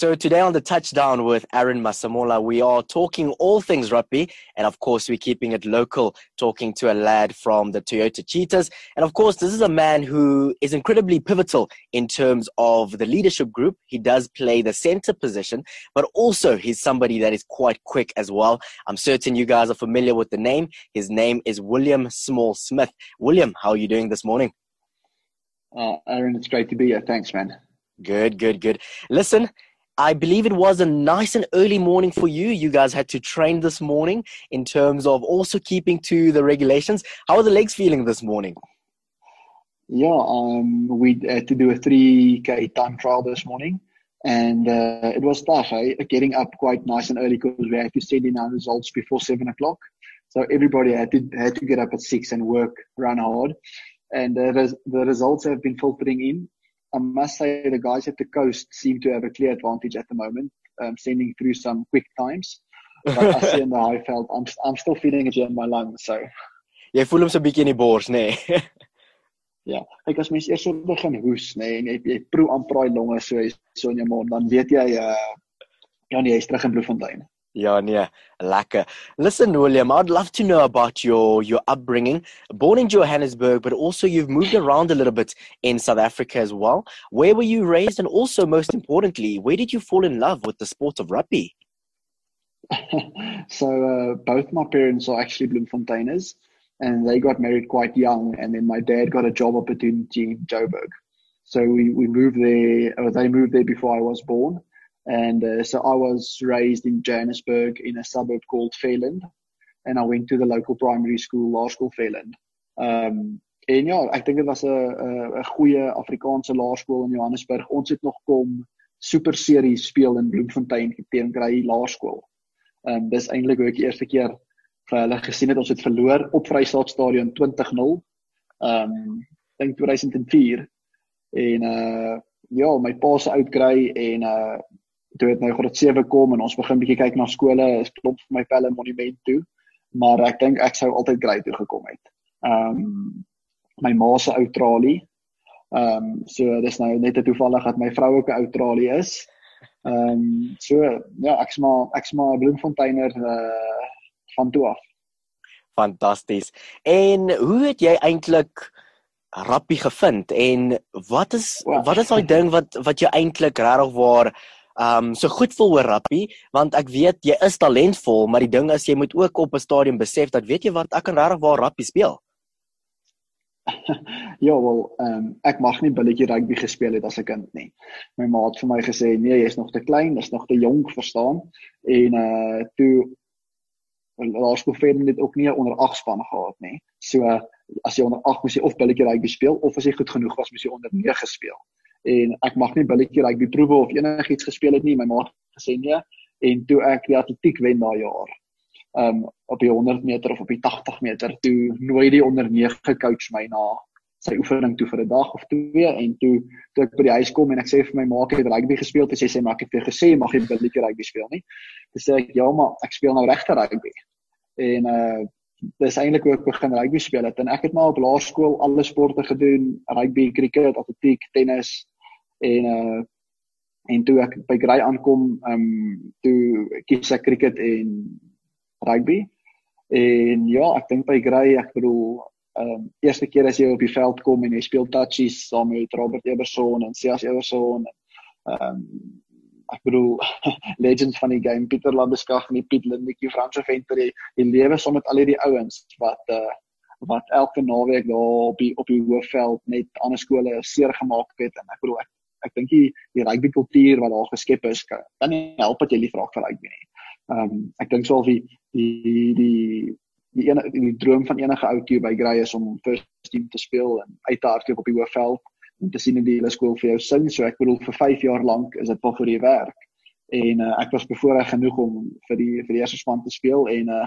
So today on the touchdown with Aaron Masemola, we are talking all things rugby, and of course we're keeping it local, talking to a lad from the Toyota Cheetahs. And of course, this is a man who is incredibly pivotal in terms of the leadership group. He does play the center position, but also he's somebody that is quite quick as well. I'm certain you guys are familiar with the name. His name is William Small Smith. William, how are you doing this morning? Uh, Aaron, it's great to be here. Thanks, man. Good, good, good. Listen, I believe it was a nice and early morning for you. You guys had to train this morning in terms of also keeping to the regulations. How are the legs feeling this morning? Yeah, um, we had to do a 3K time trial this morning, and uh, it was tough. Eh? Getting up quite nice and early because we had to send in our results before seven o'clock. So everybody had to had to get up at six and work, run hard, and uh, the results have been filtering in. I must say the guys at the coast seem to have a clear advantage at the moment, um, sending through some quick times. But I see in the high felt, I'm, I'm still feeling it in my lungs. So. Jy voel hom so 'n bietjie in die bors, nê? Nee. ja, kyk as mens eers begin hoes, nê, nee, en jy jy proe amper daai longe so so in jou mond, dan weet jy uh ja nee, jy's terug in Bloemfontein. Nee, lekker. Listen, William, I'd love to know about your your upbringing. Born in Johannesburg, but also you've moved around a little bit in South Africa as well. Where were you raised, and also, most importantly, where did you fall in love with the sport of rugby? so, uh, both my parents are actually Bloemfonteiners, and they got married quite young. And then my dad got a job opportunity in Joburg, so we we moved there. Or they moved there before I was born and uh, so I was raised in Johannesburg in a suburb called Fairland, and I went to the local primary school, Laerskool Fairland. Um, en ja, ek dink dit was 'n 'n goeie Afrikaanse laerskool in Johannesburg. Ons het nog kom super serie speel in Bloemfontein teen Grey Laerskool. Ehm um, dis eintlik hoe ek die eerste keer vir hulle gesien het ons het verloor op Vrystaat Stadion 20-0. Ehm um, dink 2004 en uh ja, my pa se oud kry en uh toe het nou graad 7 kom en ons begin bietjie kyk na skole, is klop vir my pelle monument toe. Maar ek dink ek sou altyd grade toe gekom het. Ehm um, my ma se ou tralie. Ehm um, so dis nou net te toevallig dat my vrou ook 'n ou tralie is. Ehm um, so ja, ek's maar ek's maar 'n Bloemfonteiner uh van toe af. Fantasties. En hoe het jy eintlik rappie gevind en wat is wat is daai ding wat wat jy eintlik regtig waar um so goed voel oor rappie want ek weet jy is talentvol maar die ding is jy moet ook op 'n stadium besef dat weet jy wat ek kan regtig waar rappie speel. ja wel um ek mag nie billetjie rugby gespeel het as 'n kind nie. My ma het vir my gesê nee jy's nog te klein, jy's nog te jonk verstaan en uh toe laerskool vir dit ook nie onder 8 span gehad nie. So as jy onder 8 moes jy of billetjie rugby speel of as jy goed genoeg was moes jy onder 9 speel en ek mag nie billetjie rugby proewe of enigiets gespeel het nie. My ma het gesê nee. En toe ek die atletiek wen daai jaar um op die 100 meter of op die 80 meter toe nooi die onder 9 coach my na sy oefening toe vir 'n dag of twee. En toe toe ek by die huis kom en ek sê vir my ma ek het rugby gespeel? Sê sy maar ek het vir gesê mag jy billetjie rugby speel nie. Dis sê ek ja maar ek speel nou regte rugby. En uh dis eintlik ek begin rugby speel het. En ek het maar op laerskool alle sporte gedoen. Rugby cricket atletiek tennis en uh en toe ek by Grey aankom, ehm um, toe kies ek cricket en rugby. En ja, ek dink by Grey, ek bedoel, ehm um, eerste keer as jy op die veld kom en jy speel touchies saam met Robert Eberson en Sias Eberson en ehm um, ek bedoel legends van die game Pieter Landeskag en Piet Lindetjie Franse Venter die, die lewe saam met al hierdie ouens wat uh wat elke naweek daar op die op die hoofveld net ander skole seer gemaak het en ek bedoel ek ek dink die die rugby kultuur wat daar geskep is kan nie help dat jy lief raak vir rugby nie. Ehm um, ek dink sou die die die die ene die droom van enige ou toe by Grey is om first team te speel en uit te hardloop op die hoofveld en te sien in die hele skool vir jou sing. So ek bedoel vir 5 jaar lank is dit wel vir die werk. En uh, ek was bevoorreg genoeg om vir die vir die eerste span te speel en uh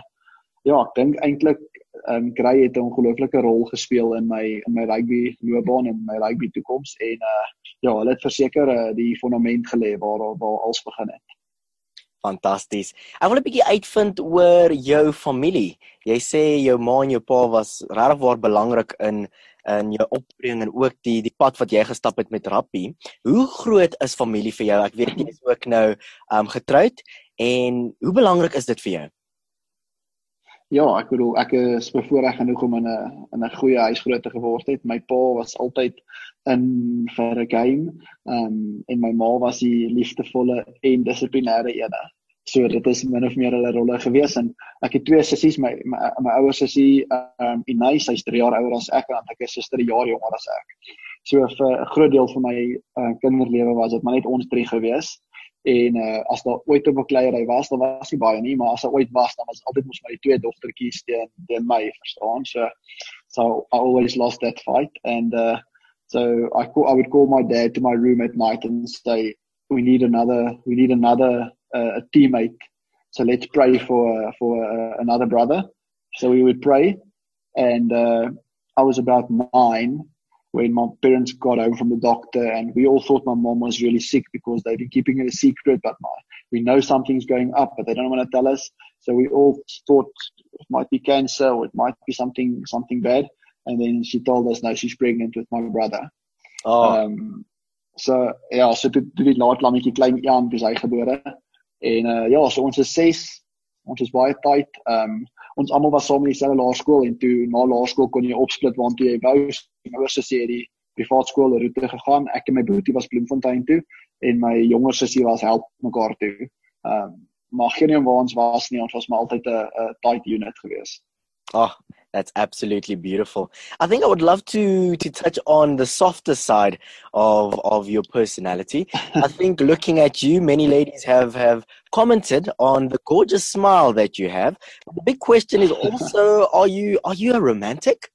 ja, ek dink eintlik ehm um, Grey het 'n ongelooflike rol gespeel in my in my rugby loopbaan en my rugby toekoms en uh ja, hulle het verseker uh, die fondament gelê waar waar alles begin het. Fantasties. Ek wil 'n bietjie uitvind oor jou familie. Jy sê jou ma en jou pa was regtig waar belangrik in in jou opbring en ook die die pad wat jy gestap het met rappie. Hoe groot is familie vir jou? Ek weet jy is ook nou um getroud en hoe belangrik is dit vir jou? Ja, ek bedoel ek is bevoorreg genoeg om in 'n in 'n goeie huis groot geword het. My pa was altyd in vir 'n game. Um en my ma was die liefdevolle en dissiplinêre ene. So dit is min of meer hulle rolle gewees en ek het twee sissies, my my, my ouer sussie um Inay, sy's 3 jaar ouer as ek en ek is suster 'n jaar jonger as ek. So vir 'n groot deel van my uh, kinderlewe was dit maar net ons drie gewees en uh, as daar ooit 'n was, dan was baie nie, maar as ooit was, dan was altyd mos my twee dogtertjies teen teen my, verstaan? So so I always lost that fight and uh so I call, I would call my dad to my room at night and say we need another we need another uh, a teammate. So let's pray for for uh, another brother. So we would pray and uh I was about 9 when my parents got home from the doctor and we all thought my mom was really sick because they've been keeping it a secret but my, we know something's going up but they don't want to tell us. So we all thought it might be cancer or it might be something something bad. And then she told us no she's pregnant with my brother. Oh. Um, so ja so toe toe die laat lammetjie klein Jan dis hy gebore. En uh, ja so ons is 6 ons is baie tyd um ons almal was saam in dieselfde laerskool en toe na laerskool kon jy opsplit want jy wou my ouers sê die privaat skool roete gegaan. Ek en my broertjie was Bloemfontein toe en my jonger sussie was help mekaar toe. Ehm um, maar geen een waar ons was nie, ons was maar altyd 'n tight unit gewees. Oh, that's absolutely beautiful. I think I would love to to touch on the softer side of of your personality. I think looking at you, many ladies have have commented on the gorgeous smile that you have. The big question is also, are you are you a romantic?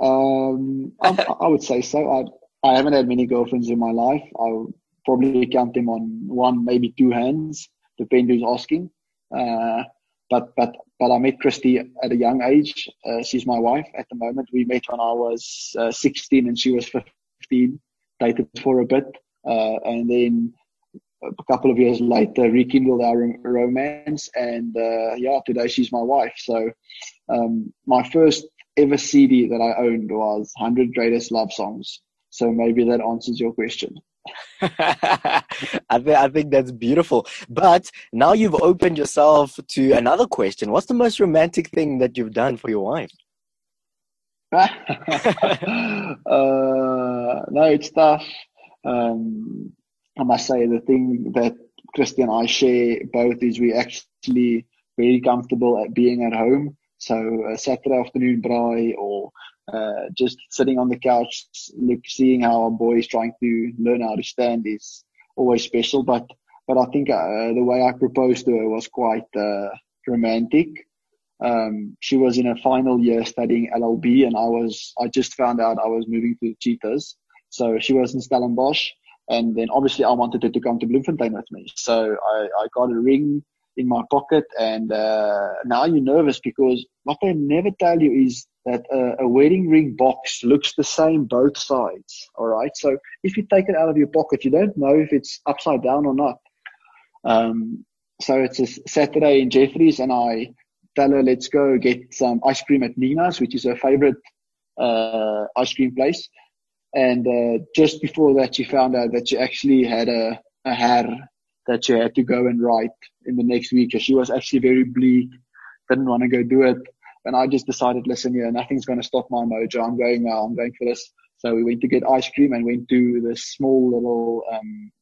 Um, I, I would say so. I I haven't had many girlfriends in my life. I probably count them on one, maybe two hands, depending who's asking. Uh, but but but I met Christy at a young age. Uh, she's my wife at the moment. We met when I was uh, 16 and she was 15. Dated for a bit, uh, and then a couple of years later rekindled our romance. And uh, yeah, today she's my wife. So um, my first ever CD that I owned was 100 Greatest Love Songs. So maybe that answers your question. I, th- I think that's beautiful. But now you've opened yourself to another question. What's the most romantic thing that you've done for your wife? uh, no, it's tough. Um, I must say the thing that Christy and I share both is we actually very comfortable at being at home. So a Saturday afternoon braai or uh, just sitting on the couch, look, seeing how our boy is trying to learn how to stand is always special. But but I think uh, the way I proposed to her was quite uh, romantic. Um, she was in her final year studying LLB, and I was I just found out I was moving to the Cheetahs. So she was in Stellenbosch, and then obviously I wanted her to come to Bloemfontein with me. So I, I got a ring in my pocket, and uh, now you're nervous because what they never tell you is that a, a wedding ring box looks the same both sides. All right. So if you take it out of your pocket, you don't know if it's upside down or not. Um, so it's a Saturday in Jeffreys, and I tell her, let's go get some ice cream at Nina's, which is her favorite uh, ice cream place. And uh, just before that, she found out that she actually had a, a hair that she had to go and write in the next week. She was actually very bleak, didn't want to go do it. And I just decided, listen, yeah, nothing's going to stop my mojo. I'm going now. I'm going for this. So we went to get ice cream and went to this small little um,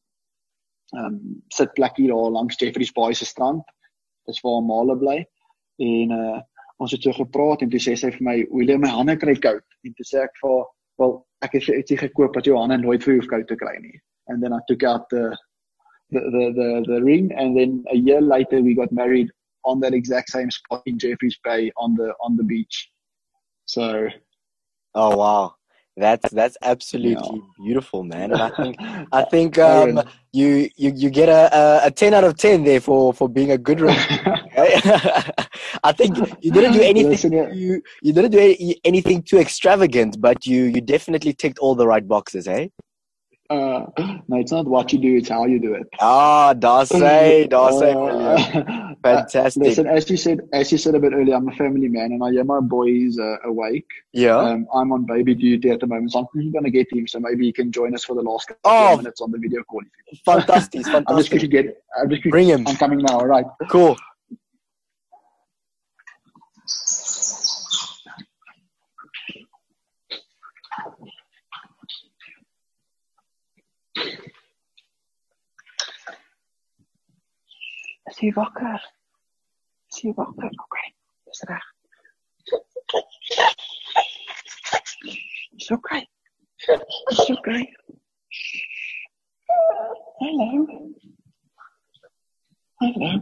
um, sitplekkie daar langs Jeffrey's Bay se strand. Waar Male bly. En uh ons het so gepraat en toe sê sy vir my, "Willie, my hande kry koud." En toe sê ek vir, "Wel, ek het dit gekoop dat jou hande nooit vir jou koud te kry nie." And then I took out the the, the, the, the ring. And then a year later, we got married on that exact same spot in Jeffreys Bay on the, on the beach. So. Oh, wow. That's that's absolutely yeah. beautiful, man. And I think I think um, you, you you get a, a ten out of ten there for, for being a good runner. I think you didn't do anything you, you didn't do anything too extravagant, but you, you definitely ticked all the right boxes, eh? Uh, no, it's not what you do; it's how you do it. Ah, Darcy, Darcy, Uh, fantastic. Listen, as you said, as you said a bit earlier, I'm a family man, and I hear my boys uh, awake. yeah. Um, I'm on baby duty at the moment, so I'm going to get him. So maybe he can join us for the last couple Oh. of minutes on the video call. fantastic, fantastic. I'm just going to get. I'm just Bring him. I'm coming now. All right. Cool. Is hy wakker? Is hy wakker? Okay. Dis reg. It's okay. It's okay. Hello. Hello.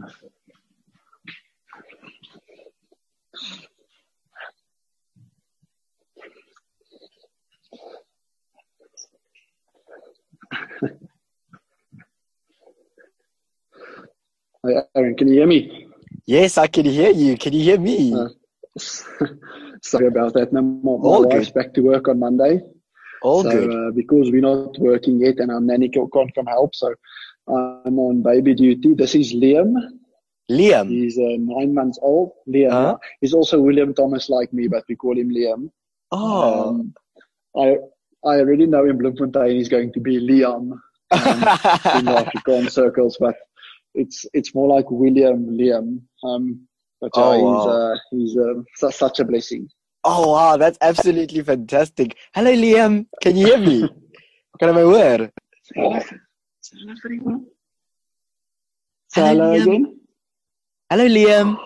Hi, Aaron, can you hear me? Yes, I can hear you. Can you hear me? Uh, Sorry about that. No, my, my All wife's back to work on Monday. All so, good. Uh, because we're not working yet and our nanny can't come help, so I'm on baby duty. This is Liam. Liam. He's uh, nine months old. Liam. Uh-huh. He's also William Thomas like me, but we call him Liam. Oh. Um, I I already know in Bloemfontein he's going to be Liam um, in the Afrikaans circles, but it's it's more like William Liam. Um, but yeah, Oh, he's wow. uh, he's uh, su- such a blessing. oh wow, that's absolutely fantastic. Hello, Liam. Can you hear me? Kan my word? Hello. Say hello everyone. Say Hello, hello again. Hello, Liam.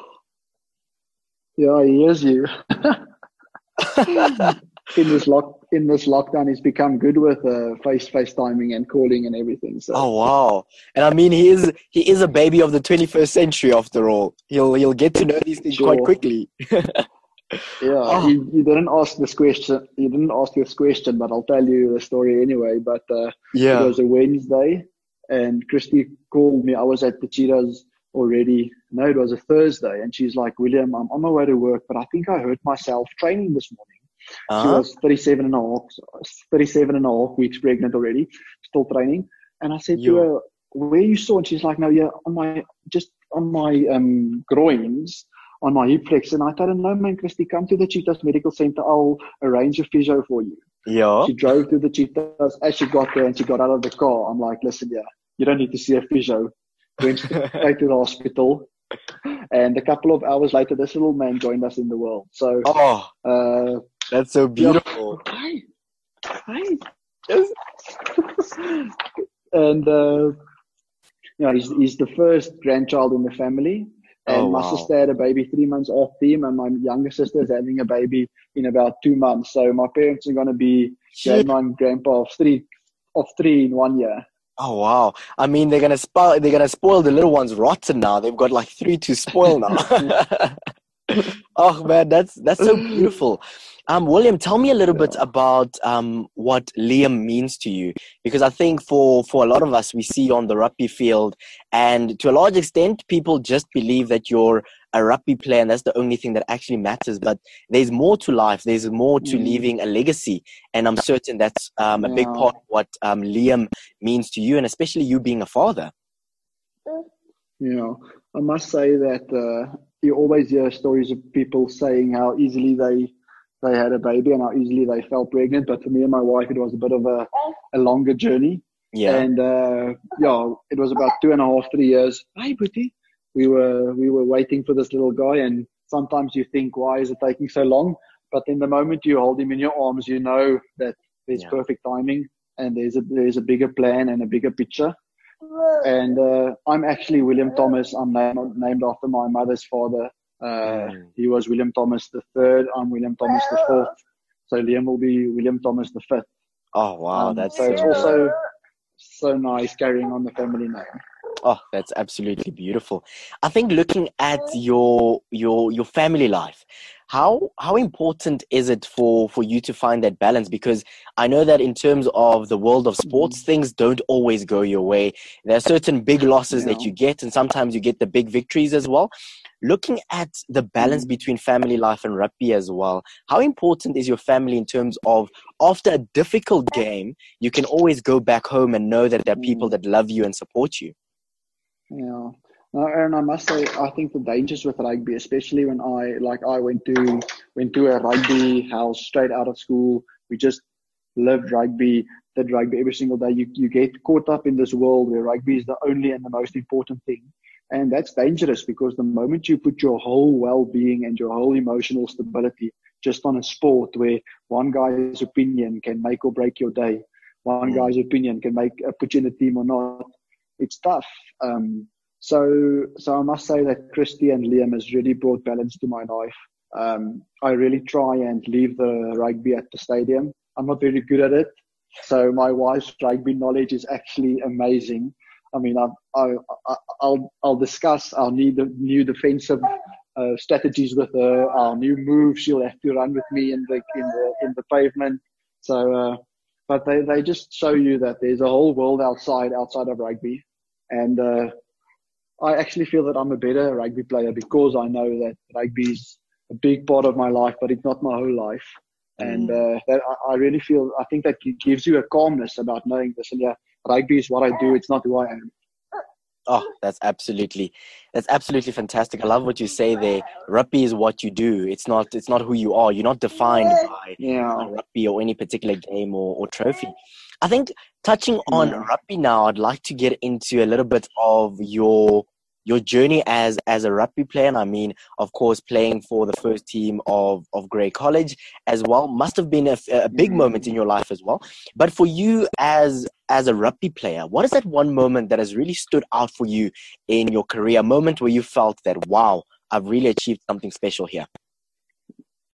Yeah, he hears you. in this lock in this lockdown, he's become good with uh, face FaceTiming and calling and everything. So Oh wow. And I mean he is he is a baby of the 21st century after all. He'll he'll get to know these things quite quickly. yeah, Oh. you, you didn't ask this question. You didn't ask this question, but I'll tell you the story anyway. But uh, it was a Wednesday, and Christy called me. I was at the Cheetahs already. No, it was a Thursday, and she's like, "William, I'm on my way to work, but I think I hurt myself training this morning." She Uh-huh. was 37 and a half, 37 and a half weeks pregnant already, still training. And I said to her, where you saw? And she's like, no, yeah, on my, just on my um, groins, on my hip flex. And I told her, no, man, Christy, come to the Cheetahs Medical Center. I'll arrange a physio for you. Yeah. She drove to the Cheetahs. As she got there and she got out of the car, I'm like, listen, yeah, you don't need to see a physio. Went straight to the hospital. And a couple of hours later, this little man joined us in the world. So, Oh, uh, that's so beautiful. Hi. Hi. And uh, yeah, he's he's the first grandchild in the family. And Oh, my wow. sister had a baby three months after him, and my younger sister is having a baby in about two months. So my parents are going to be Shit. grandma and grandpa of three of three in one year. Oh wow. I mean they're gonna spoil they're gonna spoil the little ones rotten now. They've got like three to spoil now. oh man, that's that's so beautiful. Um, William, tell me a little bit about um, what Liam means to you, because I think for for a lot of us, we see you on the rugby field, and to a large extent, people just believe that you're a rugby player, and that's the only thing that actually matters. But there's more to life. There's more to Mm. leaving a legacy, and I'm certain that's um, a big part of what um, Liam means to you, and especially you being a father. You know, I must say that uh, you always hear stories of people saying how easily they they had a baby and how easily they fell pregnant. But for me and my wife, it was a bit of a, a longer journey. Yeah. And uh, yeah, it was about two and a half, three years. Hi, Booty. We were we were waiting for this little guy, and sometimes you think, why is it taking so long? But in the moment you hold him in your arms, you know that there's Yeah. perfect timing, and there's a there's a bigger plan and a bigger picture. And uh, I'm actually William Thomas. I'm named, named after my mother's father. Uh, Mm. He was William Thomas the third. I'm William Thomas the fourth. So Liam will be William Thomas the fifth. oh wow, Um, that's so it's also so nice carrying on the family name. Oh, that's absolutely beautiful. I think looking at your your your family life, how how important is it for for you to find that balance? Because I know that in terms of the world of sports, mm. things don't always go your way. There are certain big losses that you get, and sometimes you get the big victories as well. Looking at the balance mm. between family life and rugby as well, how important is your family in terms of after a difficult game, you can always go back home and know that there are people mm. that love you and support you? Yeah. No, Aaron, I must say, I think the dangers with rugby, especially when I, like, I went to went to a rugby house straight out of school. We just lived rugby, did rugby every single day. You you get caught up in this world where rugby is the only and the most important thing, and that's dangerous because the moment you put your whole well-being and your whole emotional stability just on a sport where one guy's opinion can make or break your day, one mm. guy's opinion can make uh, put you in a team or not, it's tough. Um, so, so I must say that Christy and Liam has really brought balance to my life. Um, I really try and leave the rugby at the stadium. I'm not very good at it. So my wife's rugby knowledge is actually amazing. I mean, I, I, I'll, I'll discuss our new, new defensive uh, strategies with her, our new moves. She'll have to run with me in the, in the, in the pavement. So, uh, but they, they just show you that there's a whole world outside, outside of rugby. And, uh, I actually feel that I'm a better rugby player because I know that rugby is a big part of my life, but it's not my whole life. And mm. uh, that I, I really feel, I think that gives you a calmness about knowing this. And yeah, rugby is what I do. It's not who I am. Oh, that's absolutely, that's absolutely fantastic. I love what you say there. Rugby is what you do. It's not, it's not who you are. You're not defined by yeah. rugby or any particular game or, or trophy. I think touching on mm. rugby now, I'd like to get into a little bit of your your journey as as a rugby player. And I mean, of course, playing for the first team of of Grey College as well must have been a, a big mm. moment in your life as well. But for you as as a rugby player, what is that one moment that has really stood out for you in your career? A moment where you felt that wow, I've really achieved something special here.